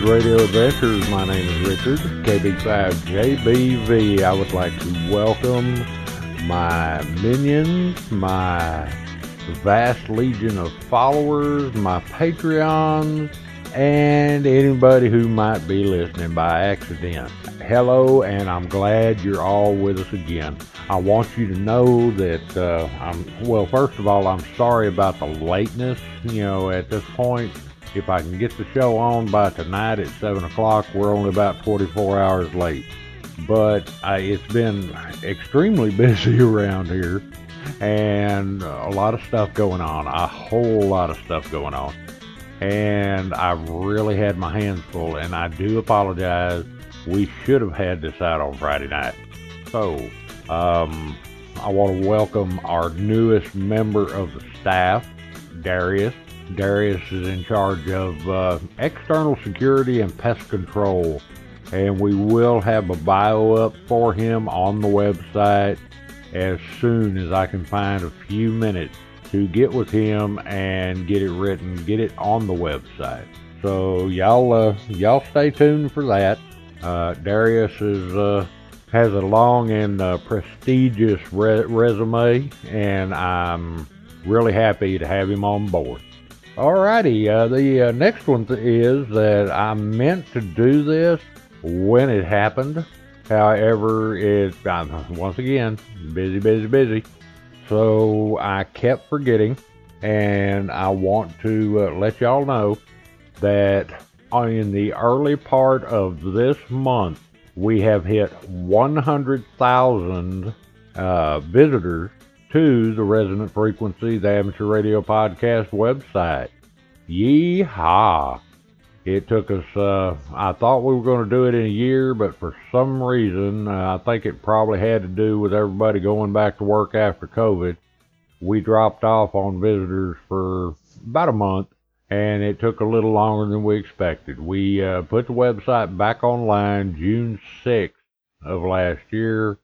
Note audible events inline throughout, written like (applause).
Richard's Radio Adventures. My name is Richard, KB5JBV. I would like to welcome my minions, my vast legion of followers, my Patreons, and anybody who might be listening by accident. Hello, and I'm glad you're all with us again. I want you to know that uh, I'm, well, first of all, I'm sorry about the lateness. You know, at this point, if I can get the show on by tonight at 7 o'clock, we're only about 44 hours late. But I, it's been extremely (laughs) busy around here and a lot of stuff going on, a whole lot of stuff going on. And I've really had my hands full, and I do apologize. We should have had this out on Friday night. So, um, I want to welcome our newest member of the staff, Darius. Darius is in charge of uh, external security and pest control. And we will have a bio up for him on the website as soon as I can find a few minutes to get with him and get it written, get it on the website. So y'all, uh, y'all stay tuned for that. Uh, Darius is, uh, has a long and uh, prestigious re- resume, and I'm really happy to have him on board. Alrighty, uh, the uh, next one is that I meant to do this when it happened. However, it once again busy, busy, busy. So I kept forgetting, and I want to uh, let y'all know that in the early part of this month, we have hit 100,000 uh, visitors to the Resonant Frequency, the Amateur Radio Podcast website. Yeehaw! It took us, uh, I thought we were going to do it in a year, but for some reason, uh, I think it probably had to do with everybody going back to work after COVID. We dropped off on visitors for about a month, and it took a little longer than we expected. We uh, put the website back online June 6th of last year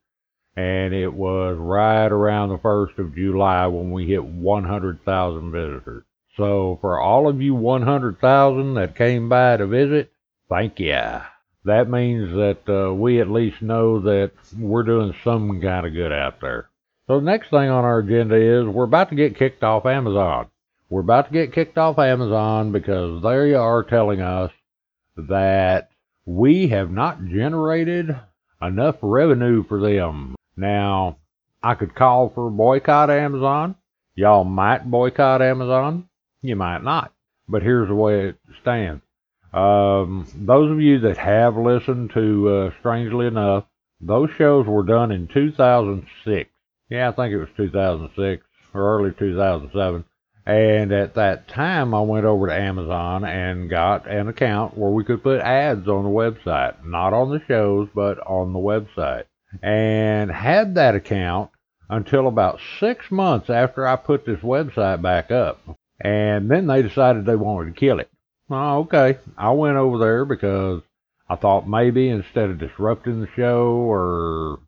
and it was right around the 1st of July when we hit 100,000 visitors. So for all of you 100,000 that came by to visit, thank you. That means that uh, we at least know that we're doing some kind of good out there. So the next thing on our agenda is we're about to get kicked off Amazon. We're about to get kicked off Amazon because they are telling us that we have not generated enough revenue for them now, I could call for a boycott Amazon. Y'all might boycott Amazon. You might not. But here's the way it stands. Um, those of you that have listened to, uh, strangely enough, those shows were done in 2006. Yeah, I think it was 2006 or early 2007. And at that time, I went over to Amazon and got an account where we could put ads on the website. Not on the shows, but on the website and had that account until about six months after I put this website back up. And then they decided they wanted to kill it. Oh, okay. I went over there because I thought maybe instead of disrupting the show or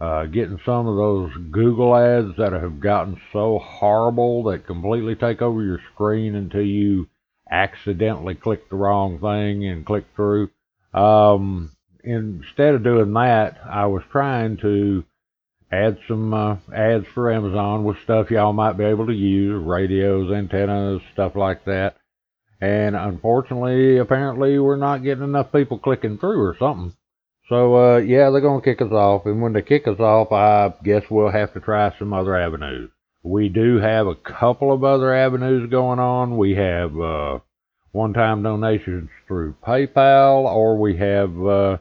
uh, getting some of those Google ads that have gotten so horrible that completely take over your screen until you accidentally click the wrong thing and click through. Um, instead of doing that, I was trying to add some uh, ads for Amazon with stuff y'all might be able to use, radios, antennas, stuff like that. And unfortunately, apparently, we're not getting enough people clicking through or something. So, uh, yeah, they're going to kick us off. And when they kick us off, I guess we'll have to try some other avenues. We do have a couple of other avenues going on. We have uh, one-time donations through PayPal, or we have uh,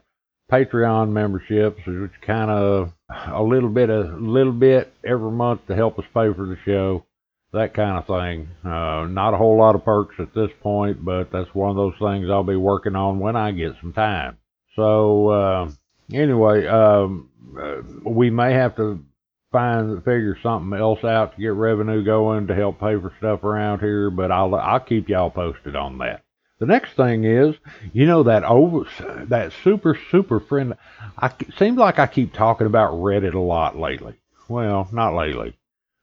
Patreon memberships, which kind of a little bit, a little bit every month to help us pay for the show, that kind of thing. Uh, not a whole lot of perks at this point, but that's one of those things I'll be working on when I get some time. So uh, anyway, um, uh, we may have to find figure something else out to get revenue going to help pay for stuff around here, but I'll I'll keep y'all posted on that. The next thing is, you know that over that super super friend. I seems like I keep talking about Reddit a lot lately. Well, not lately,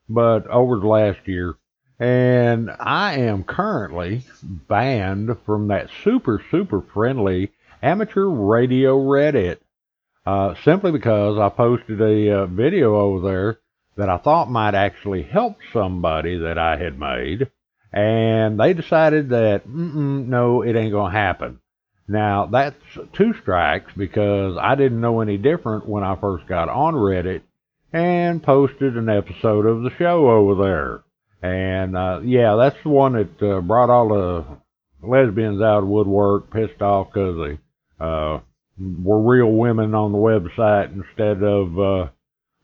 but over the last year, And I am currently banned from that super, super friendly amateur radio Reddit uh, simply because I posted a uh, video over there that I thought might actually help somebody that I had made. And they decided that, no, it ain't to happen. Now, that's two strikes because I didn't know any different when I first got on Reddit and posted an episode of the show over there. And uh, yeah, that's the one that uh, brought all the lesbians out of woodwork, pissed off because they uh, were real women on the website instead of uh,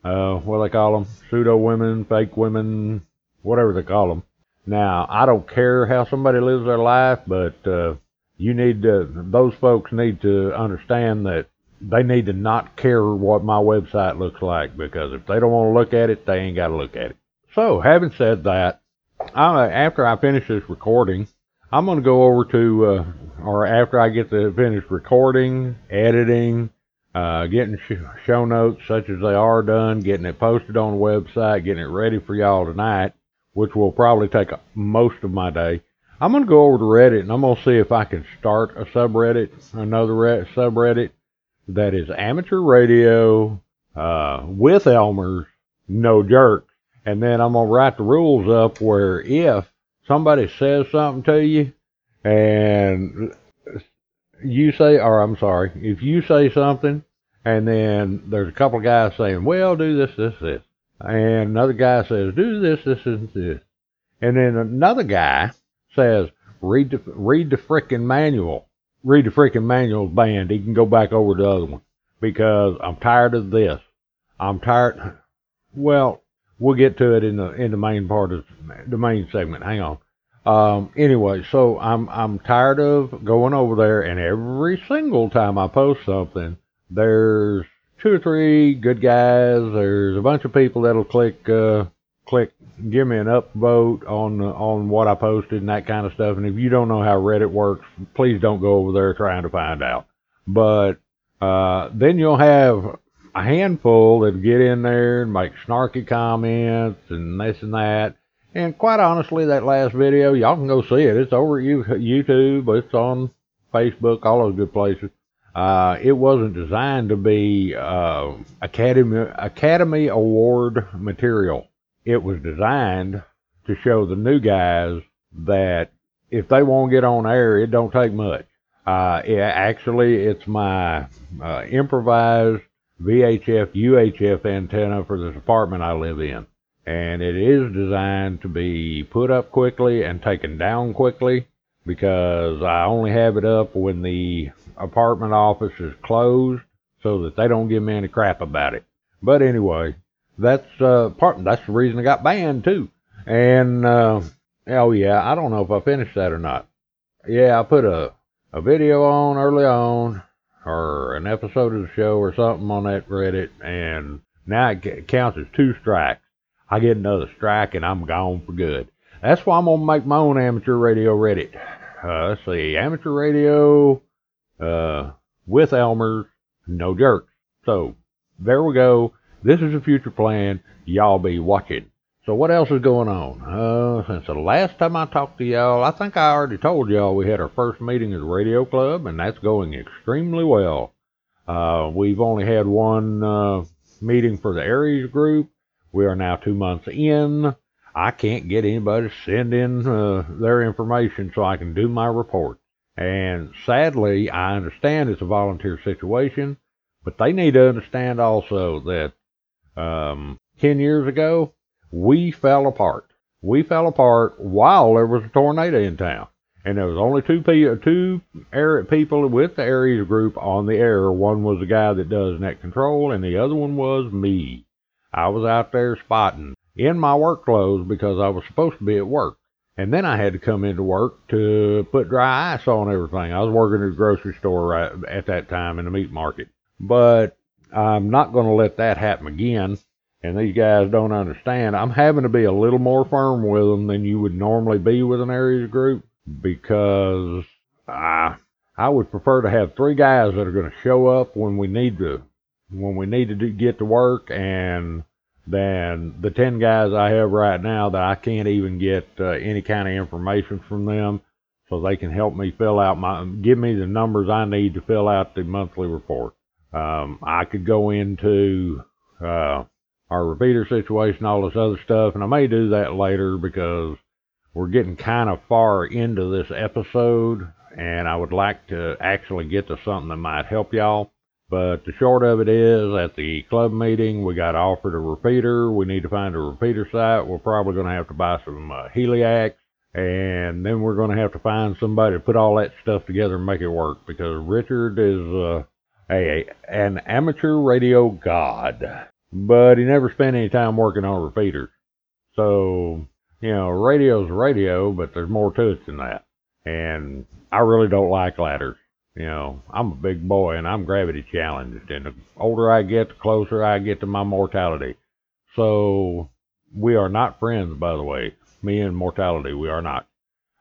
uh, what do they call them, pseudo women, fake women, whatever they call them. Now, I don't care how somebody lives their life, but uh, you need to, those folks need to understand that they need to not care what my website looks like because if they don't want to look at it, they ain't got to look at it. So, having said that, I, after I finish this recording, I'm going to go over to, uh, or after I get the finished recording, editing, uh, getting sh- show notes such as they are done, getting it posted on the website, getting it ready for y'all tonight, which will probably take most of my day. I'm going to go over to Reddit and I'm going to see if I can start a subreddit, another re- subreddit that is amateur radio uh, with Elmer's, no jerks. And then I'm going to write the rules up where if somebody says something to you and you say, or I'm sorry, if you say something and then there's a couple of guys saying, well, do this, this, this. And another guy says, do this, this, and this. And then another guy says, read the, read the frickin' manual. Read the frickin' manual banned. He can go back over the other one because I'm tired of this. I'm tired. (sighs) Well, we'll get to it in the in the main part of the main segment. Hang on. Um, anyway, so I'm I'm tired of going over there, and every single time I post something, there's two or three good guys. There's a bunch of people that'll click uh, click give me an upvote on on what I posted and that kind of stuff. And if you don't know how Reddit works, please don't go over there trying to find out. But uh, then you'll have a handful that get in there and make snarky comments and this and that. And quite honestly, that last video, y'all can go see it. It's over at YouTube, it's on Facebook, all those good places. Uh, it wasn't designed to be uh, Academy Academy Award material. It was designed to show the new guys that if they won't get on air, it don't take much. Uh, it, actually, it's my uh, improvised VHF UHF antenna for this apartment I live in. And it is designed to be put up quickly and taken down quickly because I only have it up when the apartment office is closed so that they don't give me any crap about it. But anyway, that's uh, part. That's the reason I got banned too. And uh, oh yeah, I don't know if I finished that or not. Yeah, I put a a video on early on or an episode of the show or something on that Reddit, and now it counts as two strikes. I get another strike and I'm gone for good. That's why I'm gonna make my own amateur radio Reddit. Uh, let's see, amateur radio uh, with Elmer's, no jerks. So there we go. This is a future plan. Y'all be watching. So what else is going on? Uh, since the last time I talked to y'all, I think I already told y'all we had our first meeting at the radio club, and that's going extremely well. Uh, we've only had one uh, meeting for the ARES group. We are now two months in. I can't get anybody to send in uh, their information so I can do my report. And sadly, I understand it's a volunteer situation, but they need to understand also that um, 10 years ago, we fell apart. We fell apart while there was a tornado in town. And there was only two two air people with the ARES group on the air. One was the guy that does net control, and the other one was me. I was out there spotting in my work clothes because I was supposed to be at work. And then I had to come into work to put dry ice on everything. I was working at a grocery store right at that time in the meat market. But I'm not going to let that happen again. And these guys don't understand. I'm having to be a little more firm with them than you would normally be with an ARES group because I I would prefer to have three guys that are going to show up when we need to when we need to do, get to work and than the 10 guys I have right now that I can't even get uh, any kind of information from them so they can help me fill out my, give me the numbers I need to fill out the monthly report. Um, I could go into uh, our repeater situation, all this other stuff, and I may do that later because we're getting kind of far into this episode, and I would like to actually get to something that might help y'all. But the short of it is, at the club meeting, we got offered a repeater. We need to find a repeater site. We're probably going to have to buy some uh, Heliax, and then we're going to have to find somebody to put all that stuff together and make it work because Richard is uh, a an amateur radio god, but he never spent any time working on repeaters. So you know, radio's radio, but there's more to it than that. And I really don't like ladders. You know, I'm a big boy and I'm gravity challenged. And the older I get, the closer I get to my mortality. So we are not friends, by the way. Me and mortality, we are not.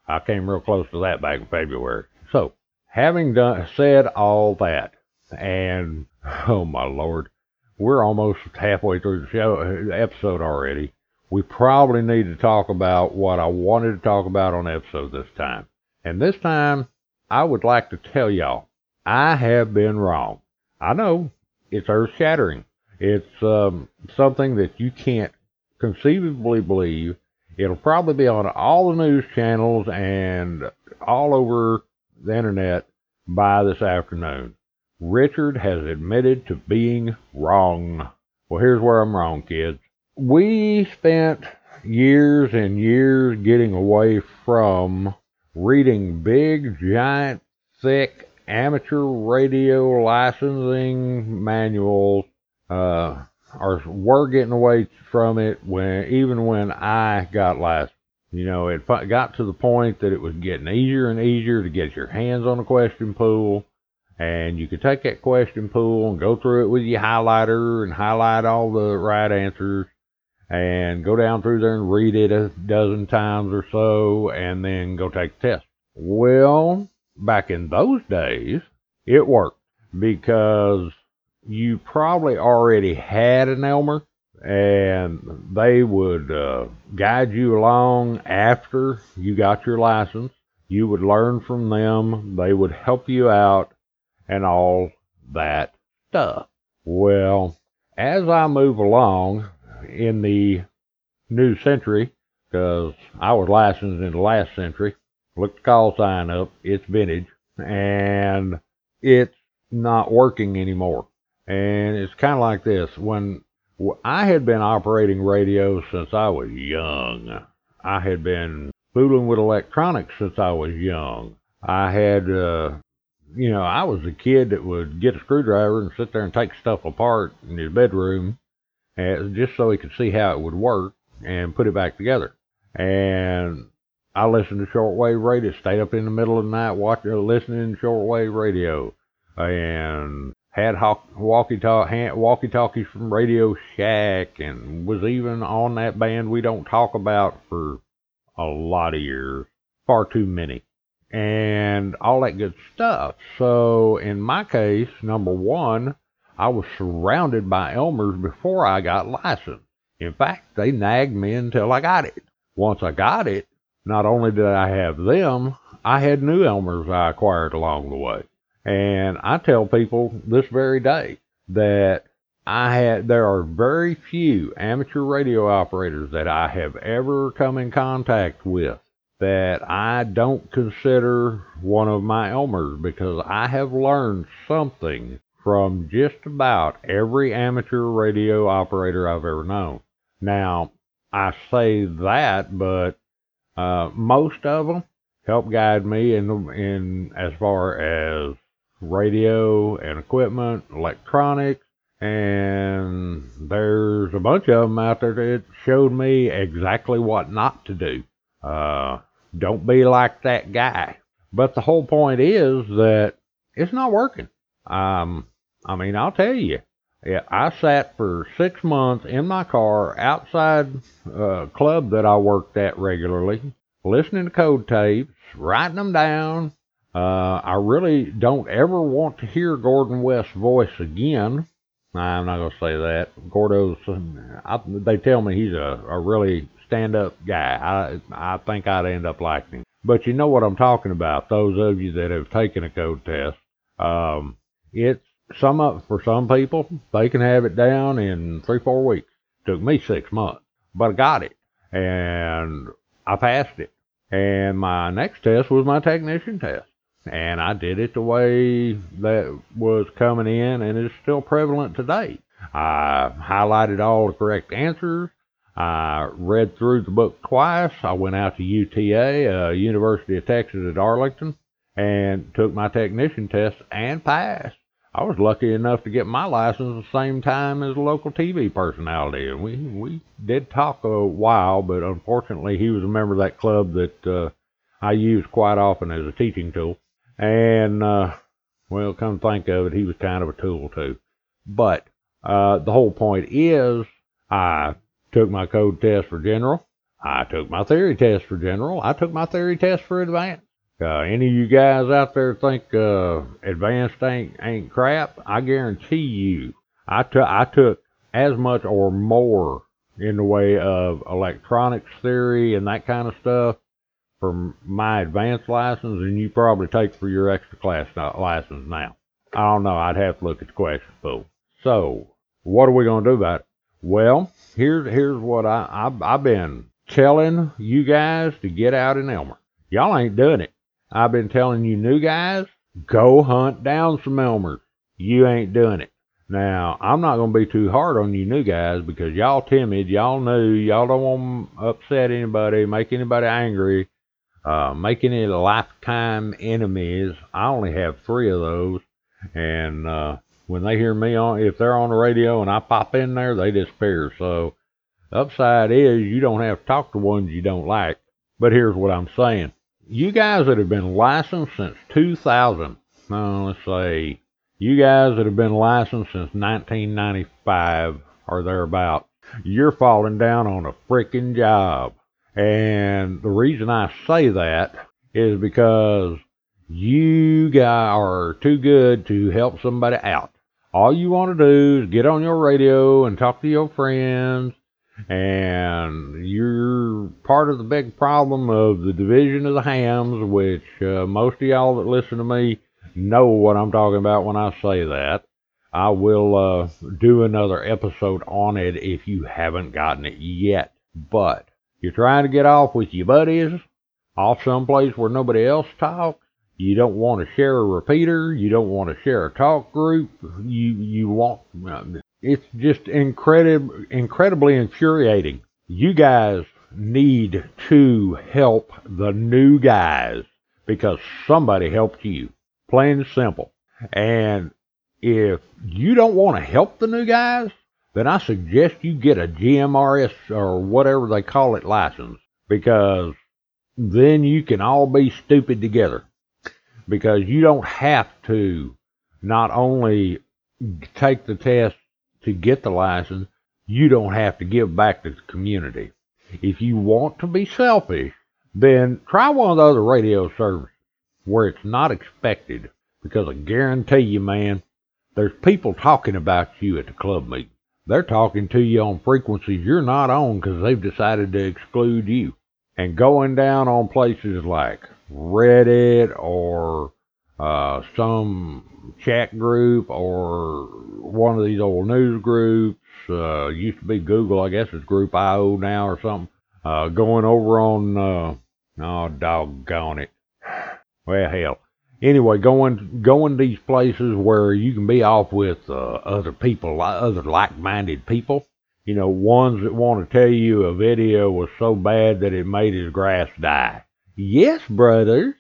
I came real close to that back in February. So, having done said all that, and (laughs) oh my lord, we're almost halfway through the show uh, episode already. We probably need to talk about what I wanted to talk about on episode this time. And this time, I would like to tell y'all, I have been wrong. I know it's earth shattering. It's um, something that you can't conceivably believe. It'll probably be on all the news channels and all over the internet by this afternoon. Richard has admitted to being wrong. Well, here's where I'm wrong, kids. We spent years and years getting away from reading big, giant, thick amateur radio licensing manuals, uh, or we're getting away from it when even when I got licensed. You know, it got to the point that it was getting easier and easier to get your hands on a question pool, and you could take that question pool and go through it with your highlighter and highlight all the right answers and go down through there and read it a dozen times or so and then go take the test. Well, back in those days, it worked because you probably already had an Elmer and they would uh, guide you along after you got your license. You would learn from them. They would help you out and all that stuff. Well, as I move along in the new century, because I was licensed in the last century, look the call sign up, it's vintage, and it's not working anymore. And it's kind of like this. When I had been operating radio since I was young, I had been fooling with electronics since I was young. I had, uh, you know, I was a kid that would get a screwdriver and sit there and take stuff apart in his bedroom, just so he could see how it would work and put it back together. And I listened to shortwave radio, stayed up in the middle of the night watching, uh, listening to shortwave radio, and had walkie talkies from Radio Shack, and was even on that band we don't talk about for a lot of years, far too many, and all that good stuff. So in my case, number one, I was surrounded by Elmers before I got licensed. In fact, they nagged me until I got it. Once I got it, not only did I have them, I had new Elmers I acquired along the way. And I tell people this very day that I had there are very few amateur radio operators that I have ever come in contact with that I don't consider one of my Elmers because I have learned something from just about every amateur radio operator I've ever known. Now, I say that, but uh, most of them help guide me in in as far as radio and equipment, electronics, and there's a bunch of them out there that showed me exactly what not to do. Uh, don't be like that guy. But the whole point is that it's not working. Um, I mean, I'll tell you, I sat for six months in my car outside a club that I worked at regularly, listening to code tapes, writing them down, uh, I really don't ever want to hear Gordon West's voice again. I'm not gonna say that. Gordo's. I, they tell me he's a, a really stand-up guy. I I think I'd end up liking him. But you know what I'm talking about. Those of you that have taken a code test, um, it's some of for some people they can have it down in three four weeks. Took me six months, but I got it and I passed it. And my next test was my technician test. And I did it the way that was coming in and is still prevalent today. I highlighted all the correct answers. I read through the book twice. I went out to UTA, uh, University of Texas at Arlington, and took my technician test and passed. I was lucky enough to get my license the same time as a local TV personality, and we we did talk a while, but unfortunately he was a member of that club that uh, I used quite often as a teaching tool, and uh, well, come think of it, he was kind of a tool too. But uh, the whole point is, I took my code test for general, I took my theory test for general, I took my theory test for advanced. Uh, any of you guys out there think uh, advanced ain't ain't crap? I guarantee you, I took I took as much or more in the way of electronics theory and that kind of stuff for my advanced license than you probably take for your extra class license now. I don't know. I'd have to look at the question pool. So, what are we gonna do about it? Well, here's here's what I I've, I've been telling you guys to get out in Elmer. Y'all ain't doing it. I've been telling you new guys, go hunt down some Elmers. You ain't doing it. Now, I'm not going to be too hard on you new guys because y'all timid, y'all new, y'all don't want to upset anybody, make anybody angry, uh, make any lifetime enemies. I only have three of those. And, uh, when they hear me on, if they're on the radio and I pop in there, they disappear. So, upside is you don't have to talk to ones you don't like. But here's what I'm saying you guys that have been licensed since 2000, no, uh, let's say, you guys that have been licensed since 1995 or thereabout, you're falling down on a freaking job. And the reason I say that is because you guys are too good to help somebody out. All you want to do is get on your radio and talk to your friends and you're part of the big problem of the division of the hams, which uh, most of y'all that listen to me know what I'm talking about when I say that. I will uh, do another episode on it if you haven't gotten it yet. But you're trying to get off with your buddies, off someplace where nobody else talks. You don't want to share a repeater. You don't want to share a talk group. You you want it's just incredible, incredibly infuriating. You guys need to help the new guys because somebody helped you. Plain and simple. And if you don't want to help the new guys, then I suggest you get a GMRS or whatever they call it license because then you can all be stupid together because you don't have to not only take the test to get the license, you don't have to give back to the community. If you want to be selfish, then try one of the other radio services where it's not expected because I guarantee you, man, there's people talking about you at the club meeting. They're talking to you on frequencies you're not on because they've decided to exclude you. And going down on places like Reddit or uh, some chat group or one of these old news groups. Uh, used to be Google, I guess it's Group IO now or something. Uh, going over on, uh, oh, doggone it. Well, hell. Anyway, going going these places where you can be off with uh, other people, other like-minded people. You know, ones that want to tell you a video was so bad that it made his grass die. Yes, brothers.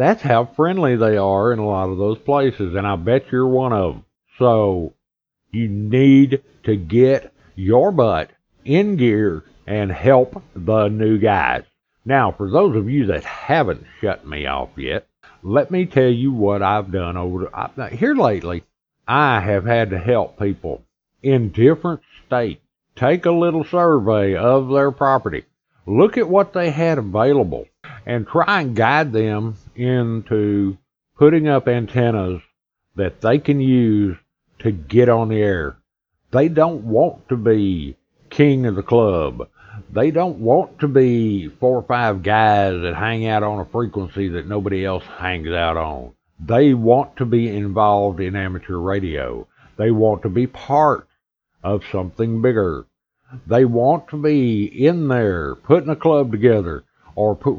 That's how friendly they are in a lot of those places, and I bet you're one of them. So you need to get your butt in gear and help the new guys. Now, for those of you that haven't shut me off yet, let me tell you what I've done over I, here lately. I have had to help people in different states take a little survey of their property, look at what they had available, and try and guide them into putting up antennas that they can use to get on the air. They don't want to be king of the club. They don't want to be four or five guys that hang out on a frequency that nobody else hangs out on. They want to be involved in amateur radio. They want to be part of something bigger. They want to be in there putting a club together or put,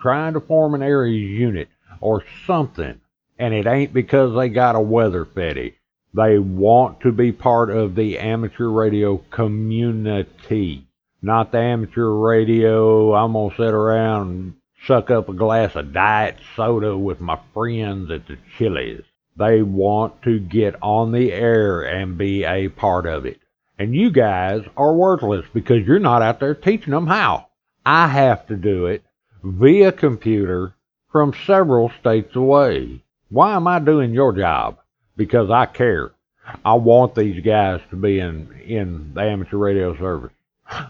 trying to form an ARES unit or something. And it ain't because they got a weather fetish. They want to be part of the amateur radio community. Not the amateur radio, I'm going to sit around and suck up a glass of diet soda with my friends at the Chili's. They want to get on the air and be a part of it. And you guys are worthless because you're not out there teaching them how. I have to do it via computer from several states away. Why am I doing your job? Because I care. I want these guys to be in, in the amateur radio service.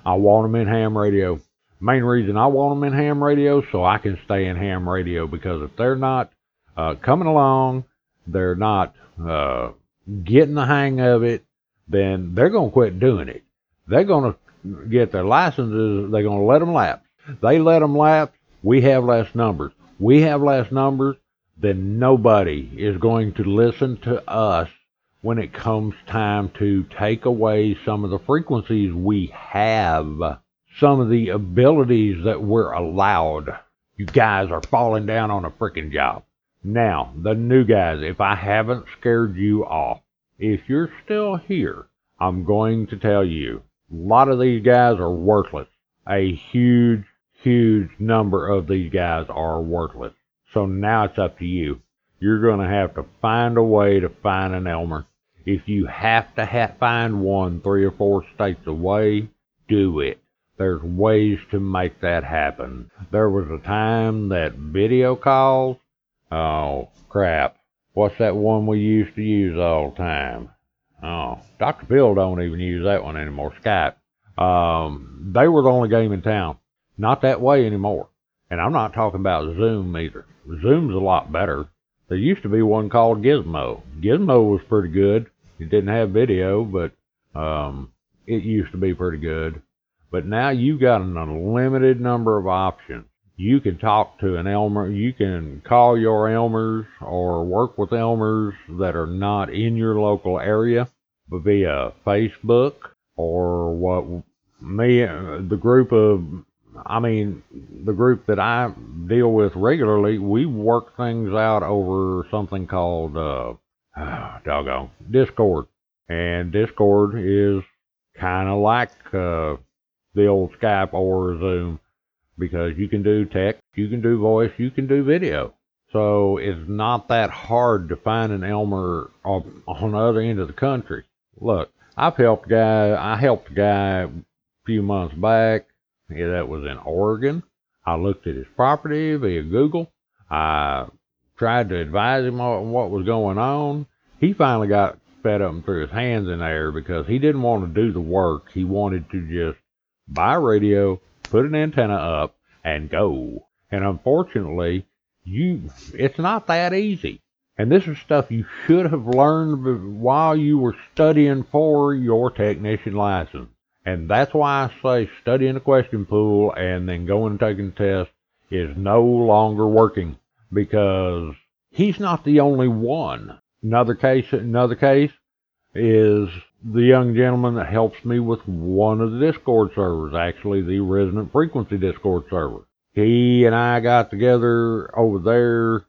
I want them in ham radio. Main reason I want them in ham radio so I can stay in ham radio because if they're not uh, coming along they're not uh, getting the hang of it, then they're going to quit doing it. They're going to get their licenses. They're going to let them lapse. They let them lapse. We have less numbers. We have less numbers. Then nobody is going to listen to us when it comes time to take away some of the frequencies we have, some of the abilities that we're allowed. You guys are falling down on a freaking job. Now, the new guys, if I haven't scared you off, if you're still here, I'm going to tell you, a lot of these guys are worthless. A huge, huge number of these guys are worthless. So now it's up to you. You're going to have to find a way to find an Elmer. If you have to ha- find one three or four states away, do it. There's ways to make that happen. There was a time that video calls Oh, crap. What's that one we used to use all the time? Oh, Dr. Bill don't even use that one anymore, Skype. Um, they were the only game in town. Not that way anymore. And I'm not talking about Zoom either. Zoom's a lot better. There used to be one called Gizmo. Gizmo was pretty good. It didn't have video, but um, it used to be pretty good. But now you've got an unlimited number of options you can talk to an Elmer, you can call your Elmers or work with Elmers that are not in your local area via Facebook or what me, the group of, I mean, the group that I deal with regularly, we work things out over something called, uh, (sighs) doggone, Discord. And Discord is kind of like, uh, the old Skype or Zoom because you can do text, you can do voice, you can do video. So it's not that hard to find an Elmer on, on the other end of the country. Look, I've helped guy, I helped a guy a few months back. Yeah, that was in Oregon. I looked at his property via Google. I tried to advise him on what was going on. He finally got fed up and threw his hands in the air because he didn't want to do the work. He wanted to just buy a radio, put an antenna up, and go. And unfortunately, you it's not that easy. And this is stuff you should have learned while you were studying for your technician license. And that's why I say studying the question pool and then going and taking the test is no longer working because he's not the only one. Another case, another case is the young gentleman that helps me with one of the Discord servers, actually the Resonant Frequency Discord server. He and I got together over there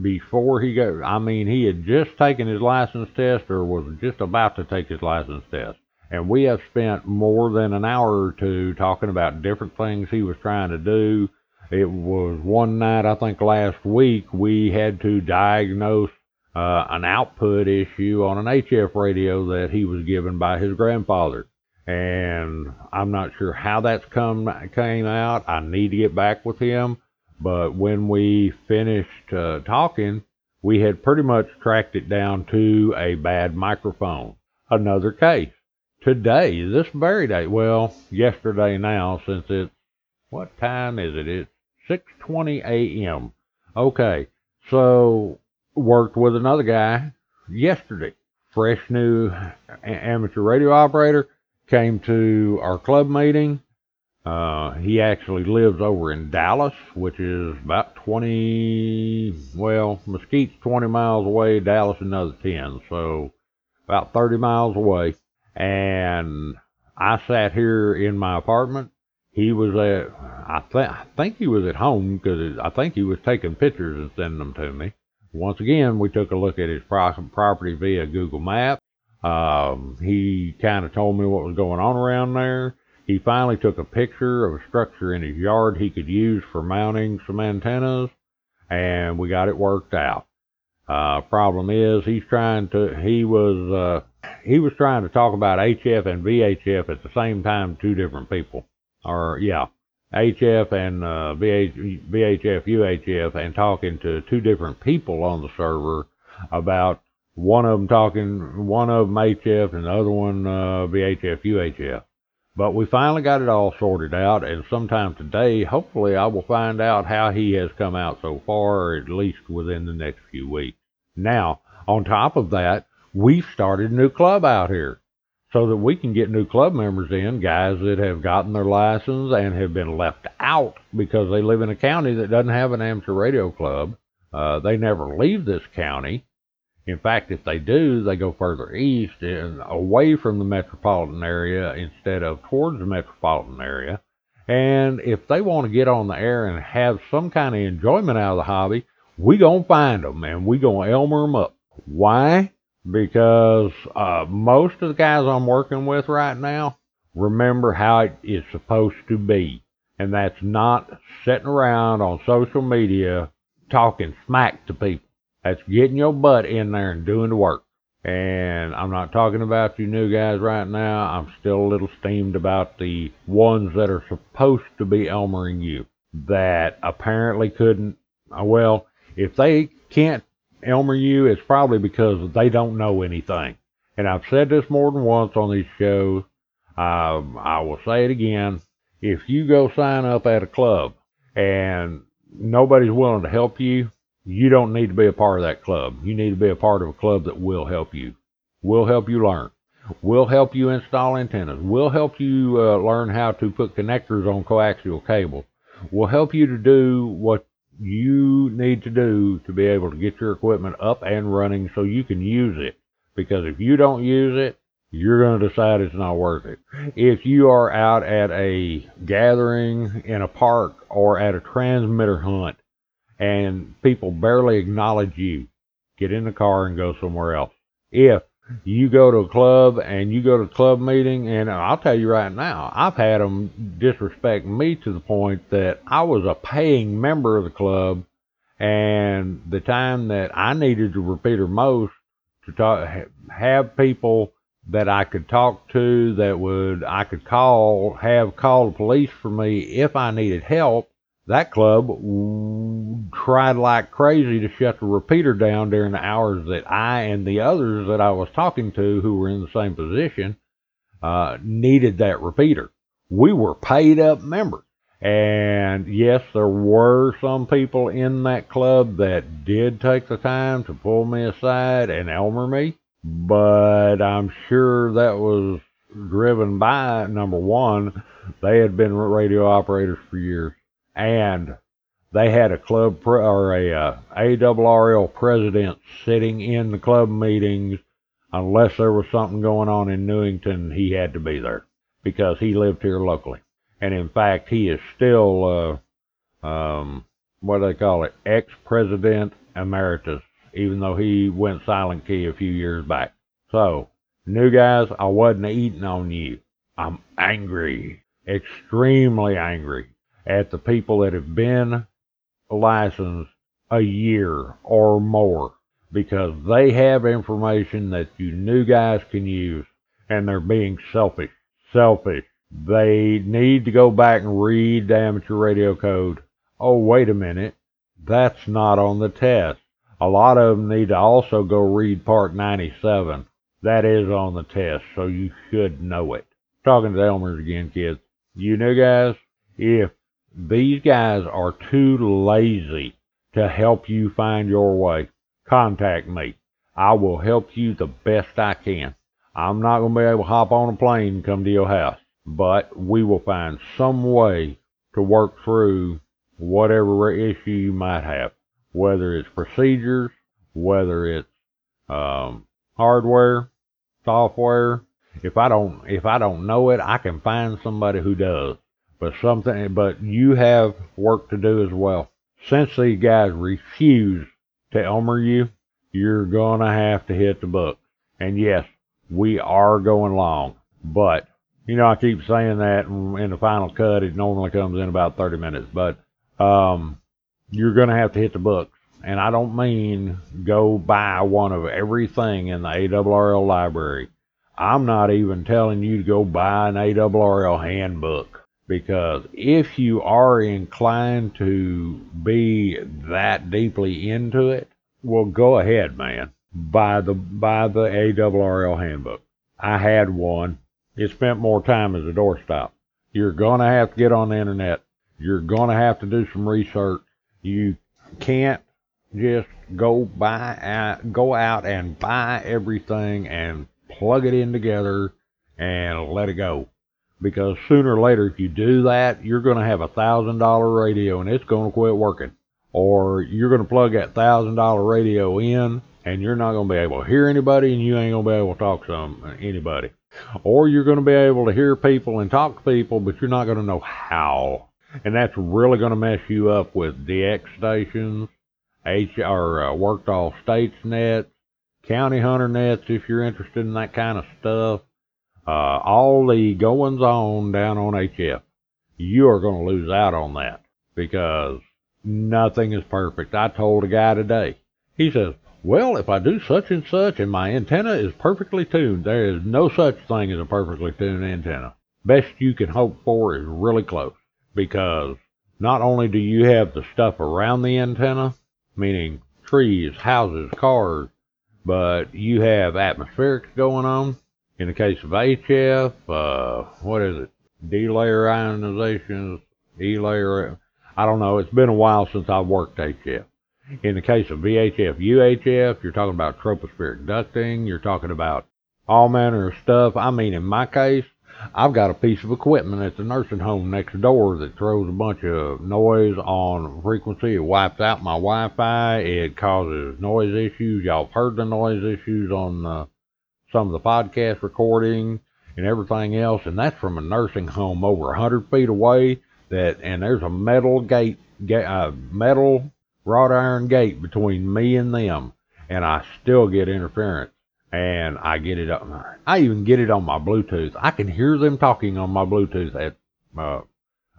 before he got, I mean, he had just taken his license test or was just about to take his license test. And we have spent more than an hour or two talking about different things he was trying to do. It was one night, I think last week, we had to diagnose uh, an output issue on an HF radio that he was given by his grandfather. And I'm not sure how that's come came out. I need to get back with him. But when we finished uh, talking, we had pretty much tracked it down to a bad microphone. Another case. Today, this very day, well, yesterday now, since it's, what time is it? It's 6.20 a.m. Okay, so worked with another guy yesterday. fresh new amateur radio operator, came to our club meeting. Uh, he actually lives over in Dallas, which is about 20, well, Mesquite's 20 miles away, Dallas another 10, so about 30 miles away. And I sat here in my apartment. He was at, I, th- I think he was at home because I think he was taking pictures and sending them to me. Once again, we took a look at his pro- property via Google Maps. Um, he kind of told me what was going on around there. He finally took a picture of a structure in his yard he could use for mounting some antennas, and we got it worked out. Uh, problem is, he's trying to, he was, uh, he was trying to talk about HF and VHF at the same time, two different people. Or, yeah, HF and uh, VH, VHF, UHF, and talking to two different people on the server about one of them talking, one of them HF and the other one uh, VHF, UHF. But we finally got it all sorted out, and sometime today, hopefully, I will find out how he has come out so far, or at least within the next few weeks. Now, on top of that, we've started a new club out here so that we can get new club members in, guys that have gotten their license and have been left out because they live in a county that doesn't have an amateur radio club. Uh, they never leave this county. In fact, if they do, they go further east and away from the metropolitan area instead of towards the metropolitan area. And if they want to get on the air and have some kind of enjoyment out of the hobby, we gonna find them and we gonna Elmer them up. Why? Because uh, most of the guys I'm working with right now remember how it is supposed to be, and that's not sitting around on social media talking smack to people. That's getting your butt in there and doing the work. And I'm not talking about you new guys right now. I'm still a little steamed about the ones that are supposed to be Elmering you that apparently couldn't. Uh, well, if they can't Elmer you, it's probably because they don't know anything. And I've said this more than once on these shows. Um, I will say it again. If you go sign up at a club and nobody's willing to help you, you don't need to be a part of that club. You need to be a part of a club that will help you. Will help you learn. Will help you install antennas. Will help you uh, learn how to put connectors on coaxial cables. Will help you to do what you need to do to be able to get your equipment up and running so you can use it. Because if you don't use it, you're going to decide it's not worth it. If you are out at a gathering in a park or at a transmitter hunt and people barely acknowledge you, get in the car and go somewhere else. If you go to a club and you go to a club meeting, and I'll tell you right now, I've had them disrespect me to the point that I was a paying member of the club, and the time that I needed the repeater most to talk, have people that I could talk to that would I could call, have call the police for me if I needed help that club tried like crazy to shut the repeater down during the hours that I and the others that I was talking to who were in the same position uh, needed that repeater. We were paid up members. And yes, there were some people in that club that did take the time to pull me aside and Elmer me, but I'm sure that was driven by number one, they had been radio operators for years and they had a club pre- or a uh, president sitting in the club meetings. Unless there was something going on in Newington, he had to be there because he lived here locally. And in fact, he is still, uh, um, what do they call it, ex-president emeritus, even though he went silent key a few years back. So, new guys, I wasn't eating on you. I'm angry, extremely angry at the people that have been licensed a year or more because they have information that you new guys can use and they're being selfish. Selfish. They need to go back and read the amateur radio code. Oh, wait a minute. That's not on the test. A lot of them need to also go read part 97. That is on the test, so you should know it. Talking to the Elmers again, kids. You new guys, if these guys are too lazy to help you find your way. Contact me. I will help you the best I can. I'm not going to be able to hop on a plane and come to your house, but we will find some way to work through whatever issue you might have, whether it's procedures, whether it's um, hardware, software. If I don't if I don't know it, I can find somebody who does. But something but you have work to do as well. Since these guys refuse to Elmer you, you're gonna have to hit the book. And yes, we are going long, but you know I keep saying that in the final cut it normally comes in about 30 minutes, but um, you're gonna have to hit the books. And I don't mean go buy one of everything in the ARRL library. I'm not even telling you to go buy an ARRL handbook because if you are inclined to be that deeply into it, well, go ahead, man. Buy the buy the ARRL handbook. I had one. It spent more time as a doorstop. You're gonna have to get on the internet. You're gonna have to do some research. You can't just go buy out, go out and buy everything and plug it in together and let it go. Because sooner or later, if you do that, you're going to have a thousand dollar radio and it's going to quit working. Or you're going to plug that thousand dollar radio in and you're not going to be able to hear anybody and you ain't going to be able to talk to anybody. Or you're going to be able to hear people and talk to people, but you're not going to know how. And that's really going to mess you up with DX stations H or uh, worked all states nets, county hunter nets if you're interested in that kind of stuff. Uh, all the goings on down on HF. You are going to lose out on that because nothing is perfect. I told a guy today. He says, well, if I do such and such and my antenna is perfectly tuned, there is no such thing as a perfectly tuned antenna. Best you can hope for is really close because not only do you have the stuff around the antenna, meaning trees, houses, cars, but you have atmospherics going on. In the case of HF, uh, what is it? D-layer ionizations, E-layer, I don't know. It's been a while since I've worked HF. In the case of VHF, UHF, you're talking about tropospheric ducting, you're talking about all manner of stuff. I mean, in my case, I've got a piece of equipment at the nursing home next door that throws a bunch of noise on frequency. It wipes out my Wi-Fi. It causes noise issues. Y'all have heard the noise issues on uh, some of the podcast recording and everything else. And that's from a nursing home over a hundred feet away. That and there's a metal gate, a uh, metal wrought iron gate between me and them, and I still get interference and I get it on. I even get it on my Bluetooth. I can hear them talking on my Bluetooth at uh,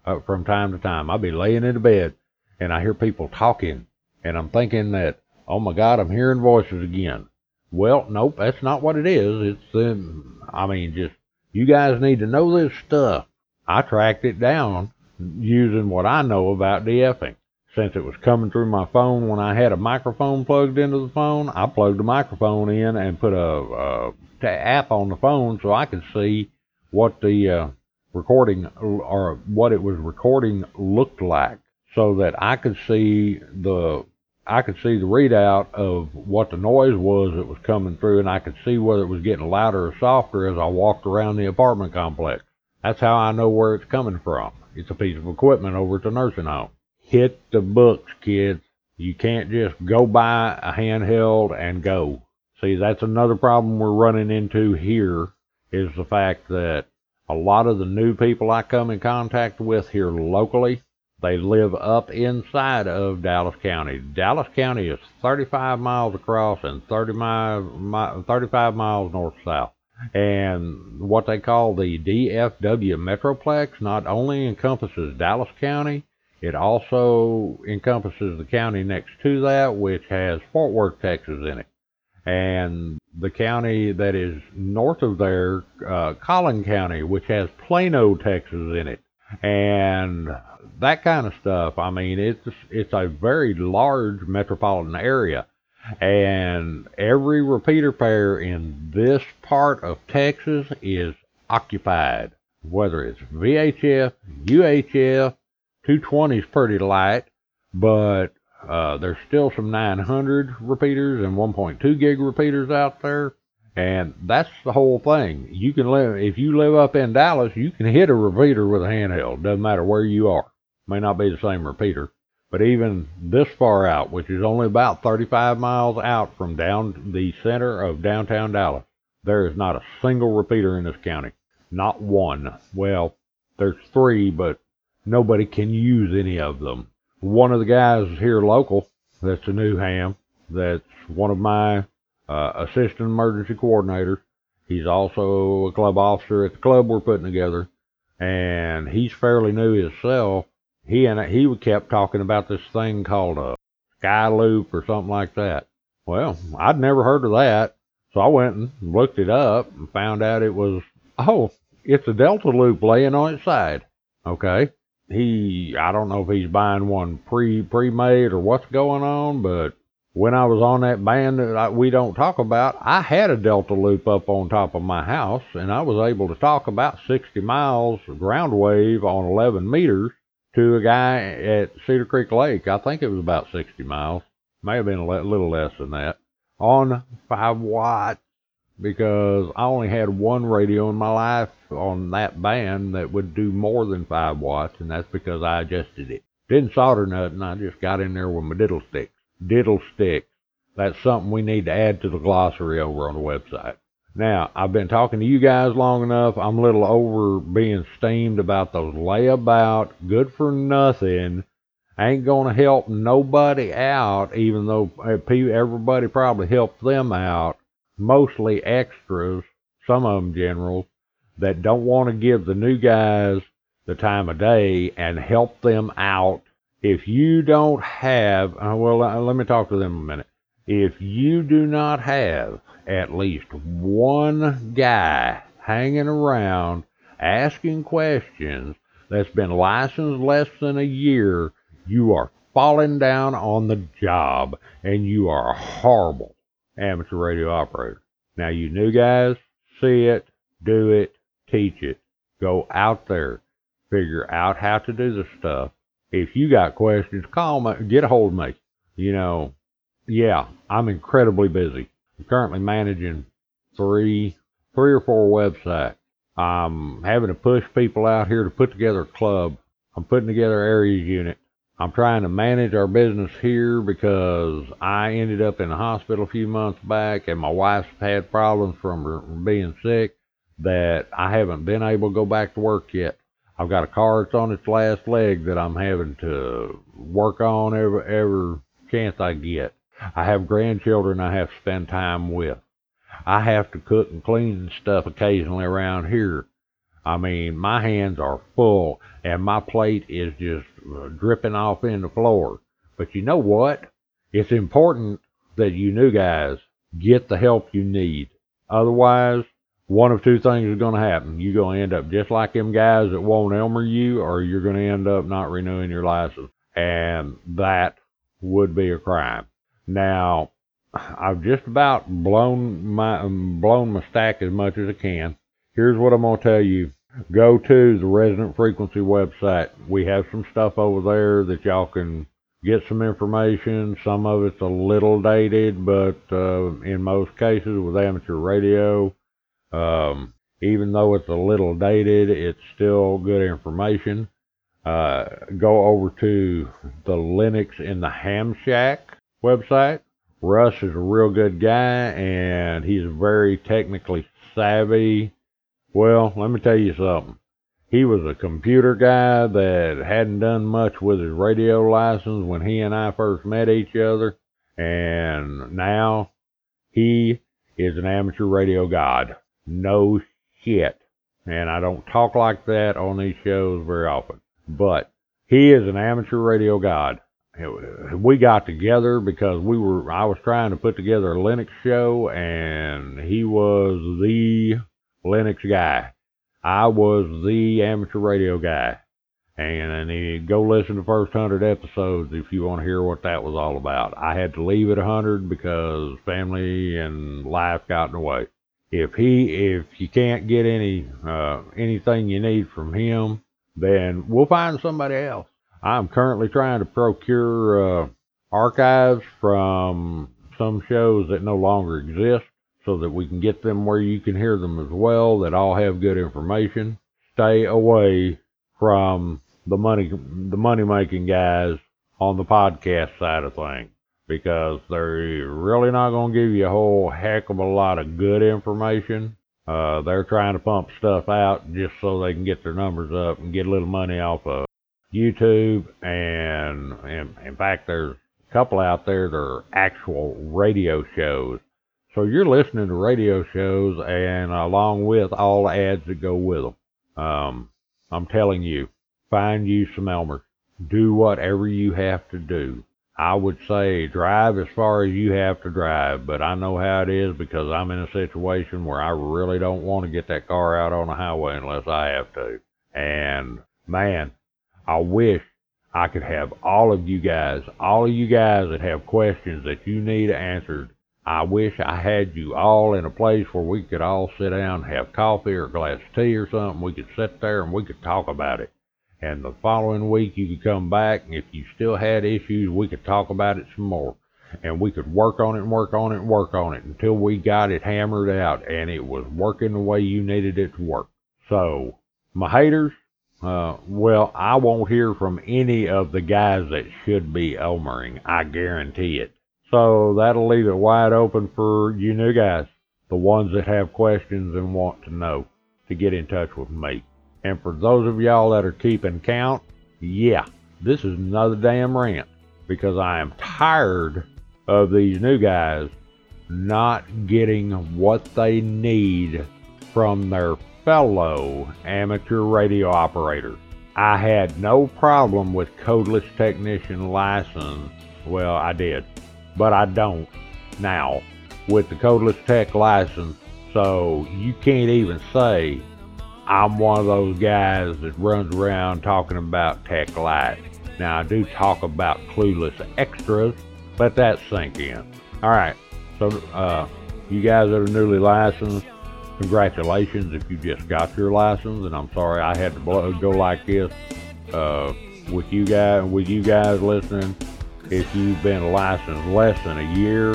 uh, from time to time. I'll be laying in the bed and I hear people talking, and I'm thinking that, oh my God, I'm hearing voices again. Well, nope, that's not what it is. It's them. I mean, just you guys need to know this stuff. I tracked it down using what I know about DFing since it was coming through my phone when I had a microphone plugged into the phone, I plugged the microphone in and put a, a app on the phone so I could see what the uh, recording or what it was recording looked like, so that I could see the I could see the readout of what the noise was that was coming through, and I could see whether it was getting louder or softer as I walked around the apartment complex. That's how I know where it's coming from. It's a piece of equipment over at the nursing home hit the books, kids. You can't just go buy a handheld and go. See, that's another problem we're running into here is the fact that a lot of the new people I come in contact with here locally, they live up inside of Dallas County. Dallas County is 35 miles across and 30 mi- 35 miles north south. And what they call the DFW Metroplex not only encompasses Dallas County, it also encompasses the county next to that, which has Fort Worth, Texas in it. And the county that is north of there, uh, Collin County, which has Plano, Texas in it. And that kind of stuff. I mean, it's, it's a very large metropolitan area. And every repeater pair in this part of Texas is occupied, whether it's VHF, UHF, 220 is pretty light, but Uh, there's still some 900 repeaters and 1.2 gig repeaters out there. And that's the whole thing. You can live, if you live up in Dallas, you can hit a repeater with a handheld. Doesn't matter where you are. May not be the same repeater. But even this far out, which is only about 35 miles out from down the center of downtown Dallas, there is not a single repeater in this county. Not one. Well, there's three, but nobody can use any of them. One of the guys here local, that's a new ham, that's one of my uh, assistant emergency coordinator. He's also a club officer at the club we're putting together, and he's fairly new himself. He and he kept talking about this thing called a sky loop or something like that. Well, I'd never heard of that, so I went and looked it up and found out it was oh, it's a delta loop laying on its side. Okay, he I don't know if he's buying one pre pre made or what's going on, but when I was on that band that we don't talk about, I had a delta loop up on top of my house, and I was able to talk about 60 miles ground wave on 11 meters to a guy at Cedar Creek Lake. I think it was about 60 miles, may have been a little less than that, on five watts because I only had one radio in my life on that band that would do more than five watts, and that's because I adjusted it. Didn't solder nothing. I just got in there with my diddle stick. Diddle stick. That's something we need to add to the glossary over on the website. Now, I've been talking to you guys long enough. I'm a little over being steamed about those layabout, good for nothing, ain't gonna help nobody out, even though uh, everybody probably helped them out mostly extras, some of them generals, that don't want to give the new guys the time of day and help them out. If you don't have, uh, well, uh, let me talk to them a minute. If you do not have at least one guy hanging around asking questions that's been licensed less than a year, you are falling down on the job and you are horrible amateur radio operator. Now, you new guys, see it, do it, teach it. Go out there, figure out how to do the stuff. If you got questions, call me, get a hold of me. You know, yeah, I'm incredibly busy. I'm currently managing three, three or four websites. I'm having to push people out here to put together a club. I'm putting together ARES unit. I'm trying to manage our business here because I ended up in the hospital a few months back and my wife's had problems from being sick that I haven't been able to go back to work yet. I've got a car that's on its last leg that I'm having to work on every, every chance I get. I have grandchildren I have to spend time with. I have to cook and clean and stuff occasionally around here. I mean, my hands are full and my plate is just uh, dripping off in the floor. But you know what? It's important that you new guys get the help you need. Otherwise, one of two things is going to happen. You're going to end up just like them guys that won't Elmer you, or you're going to end up not renewing your license. And that would be a crime. Now, I've just about blown my blown my stack as much as I can. Here's what I'm going to tell you go to the Resident Frequency website. We have some stuff over there that y'all can get some information. Some of it's a little dated, but uh, in most cases with amateur radio, um, even though it's a little dated, it's still good information. Uh, go over to the Linux in the Ham Shack website. Russ is a real good guy and he's very technically savvy well, let me tell you something. He was a computer guy that hadn't done much with his radio license when he and I first met each other, and now he is an amateur radio god. No shit. And I don't talk like that on these shows very often. But he is an amateur radio god. We got together because we were I was trying to put together a Linux show and he was the Linux guy. I was the amateur radio guy. And, and go listen to the first hundred episodes if you want to hear what that was all about. I had to leave at a hundred because family and life got in the way. If he, if you can't get any, uh, anything you need from him, then we'll find somebody else. I'm currently trying to procure, uh, archives from some shows that no longer exist so that we can get them where you can hear them as well that all have good information. Stay away from the money the money making guys on the podcast side of things because they're really not going to give you a whole heck of a lot of good information. Uh, they're trying to pump stuff out just so they can get their numbers up and get a little money off of YouTube. And, and in fact, there's a couple out there that are actual radio shows. So you're listening to radio shows and along with all the ads that go with them. Um, I'm telling you, find you some Elmers. Do whatever you have to do. I would say drive as far as you have to drive, but I know how it is because I'm in a situation where I really don't want to get that car out on the highway unless I have to. And man, I wish I could have all of you guys, all of you guys that have questions that you need answered. I wish I had you all in a place where we could all sit down, have coffee or a glass of tea or something. We could sit there and we could talk about it and the following week you could come back and if you still had issues we could talk about it some more. And we could work on it and work on it and work on it until we got it hammered out and it was working the way you needed it to work. So my haters uh, well i won't hear from any of the guys that should be elmering i guarantee it. So that'll leave it wide open for you new guys the ones that have questions and want to know to get in touch with me and for those of y'all that are keeping count, yeah, this is another damn rant because I am tired of these new guys not getting what they need from their fellow amateur radio operators. I had no problem with codeless technician license. Well, I did, but I don't now with the codeless tech license. So you can't even say I'm one of those guys that runs around talking about tech light. Now I do talk about clueless extras, let that sink in. All right, so uh, you guys that are newly licensed, congratulations if you just got your license. And I'm sorry I had to blow, go like this uh, with you guys. With you guys listening, if you've been licensed less than a year,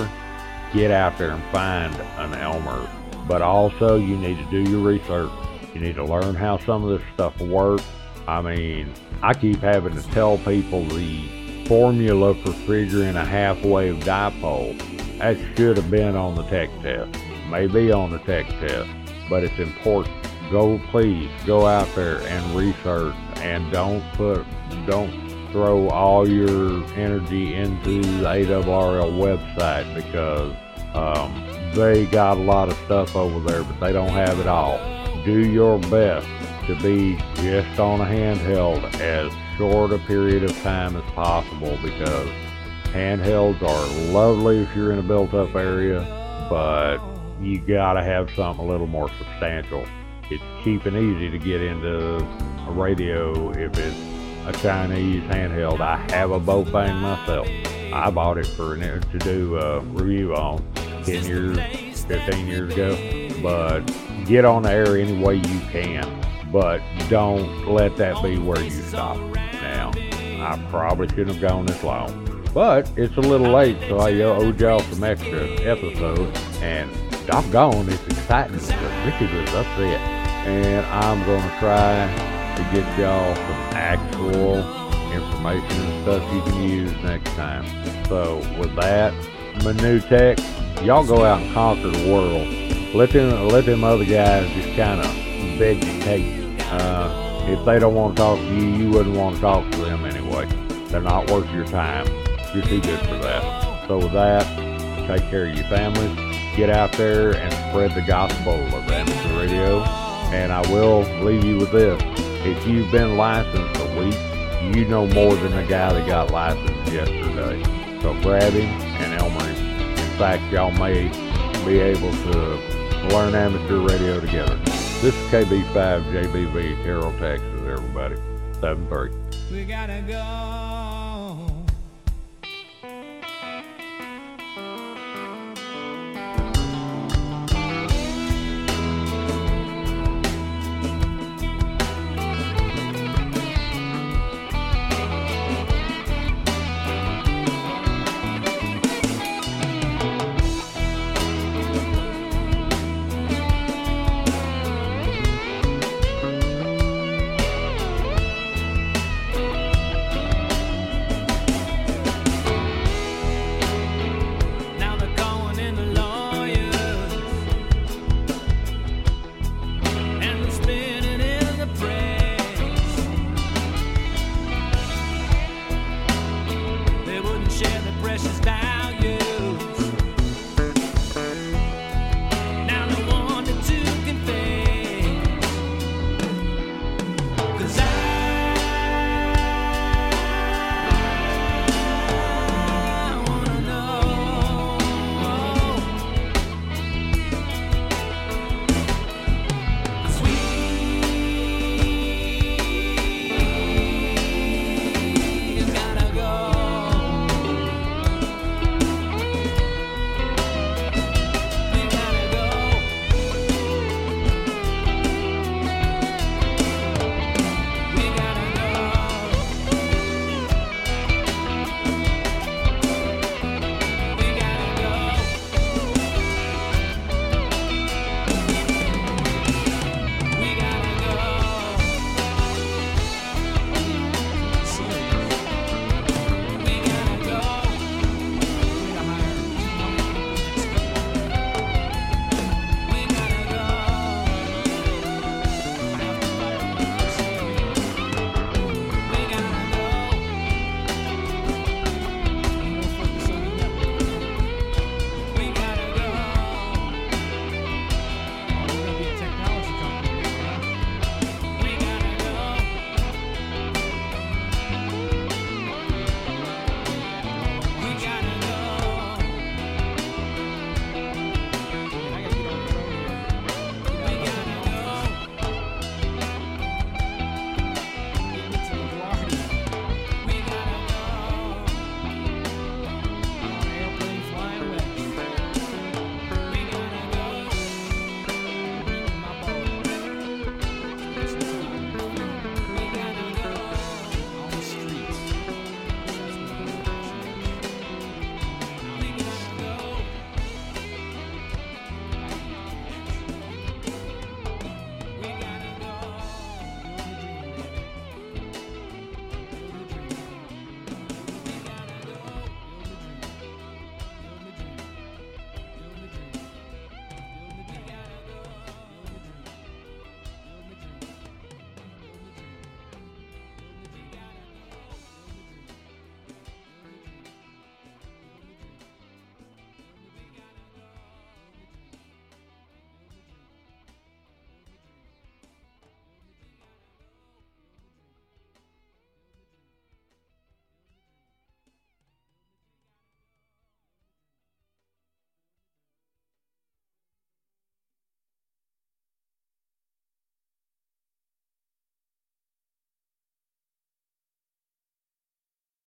get out there and find an Elmer. But also, you need to do your research you need to learn how some of this stuff works. I mean, I keep having to tell people the formula for figuring a half wave dipole. That should have been on the tech test. Maybe on the tech test, but it's important. Go, please, go out there and research and don't put, don't throw all your energy into the ARRL website because um, they got a lot of stuff over there, but they don't have it all do your best to be just on a handheld as short a period of time as possible because handhelds are lovely if you're in a built up area, but you gotta have something a little more substantial. It's cheap and easy to get into a radio if it's a Chinese handheld. I have a Baofeng myself. I bought it for an, to do a review on 10 years, 15 years ago, but get on air any way you can, but don't let that be where you stop. Now, I probably shouldn't have gone this long, but it's a little late, so I owed y'all some extra episodes, and doggone, it's exciting because Richard was upset, and I'm to try to get y'all some actual information and stuff you can use next time. So with that, my new tech, y'all go out and conquer the world let them let them other guys just kind of vegetate. Uh, if they don't want to talk to you, you wouldn't want to talk to them anyway. They're not worth your time. You're too good for that. So with that, take care of your families. Get out there and spread the gospel of amateur radio. And I will leave you with this. If you've been licensed a week, you know more than the guy that got licensed yesterday. So grab him and Elmer. In fact, y'all may be able to learn amateur radio together. This is KB5JBV, Terrell, Texas, everybody. 7 3. We gotta go.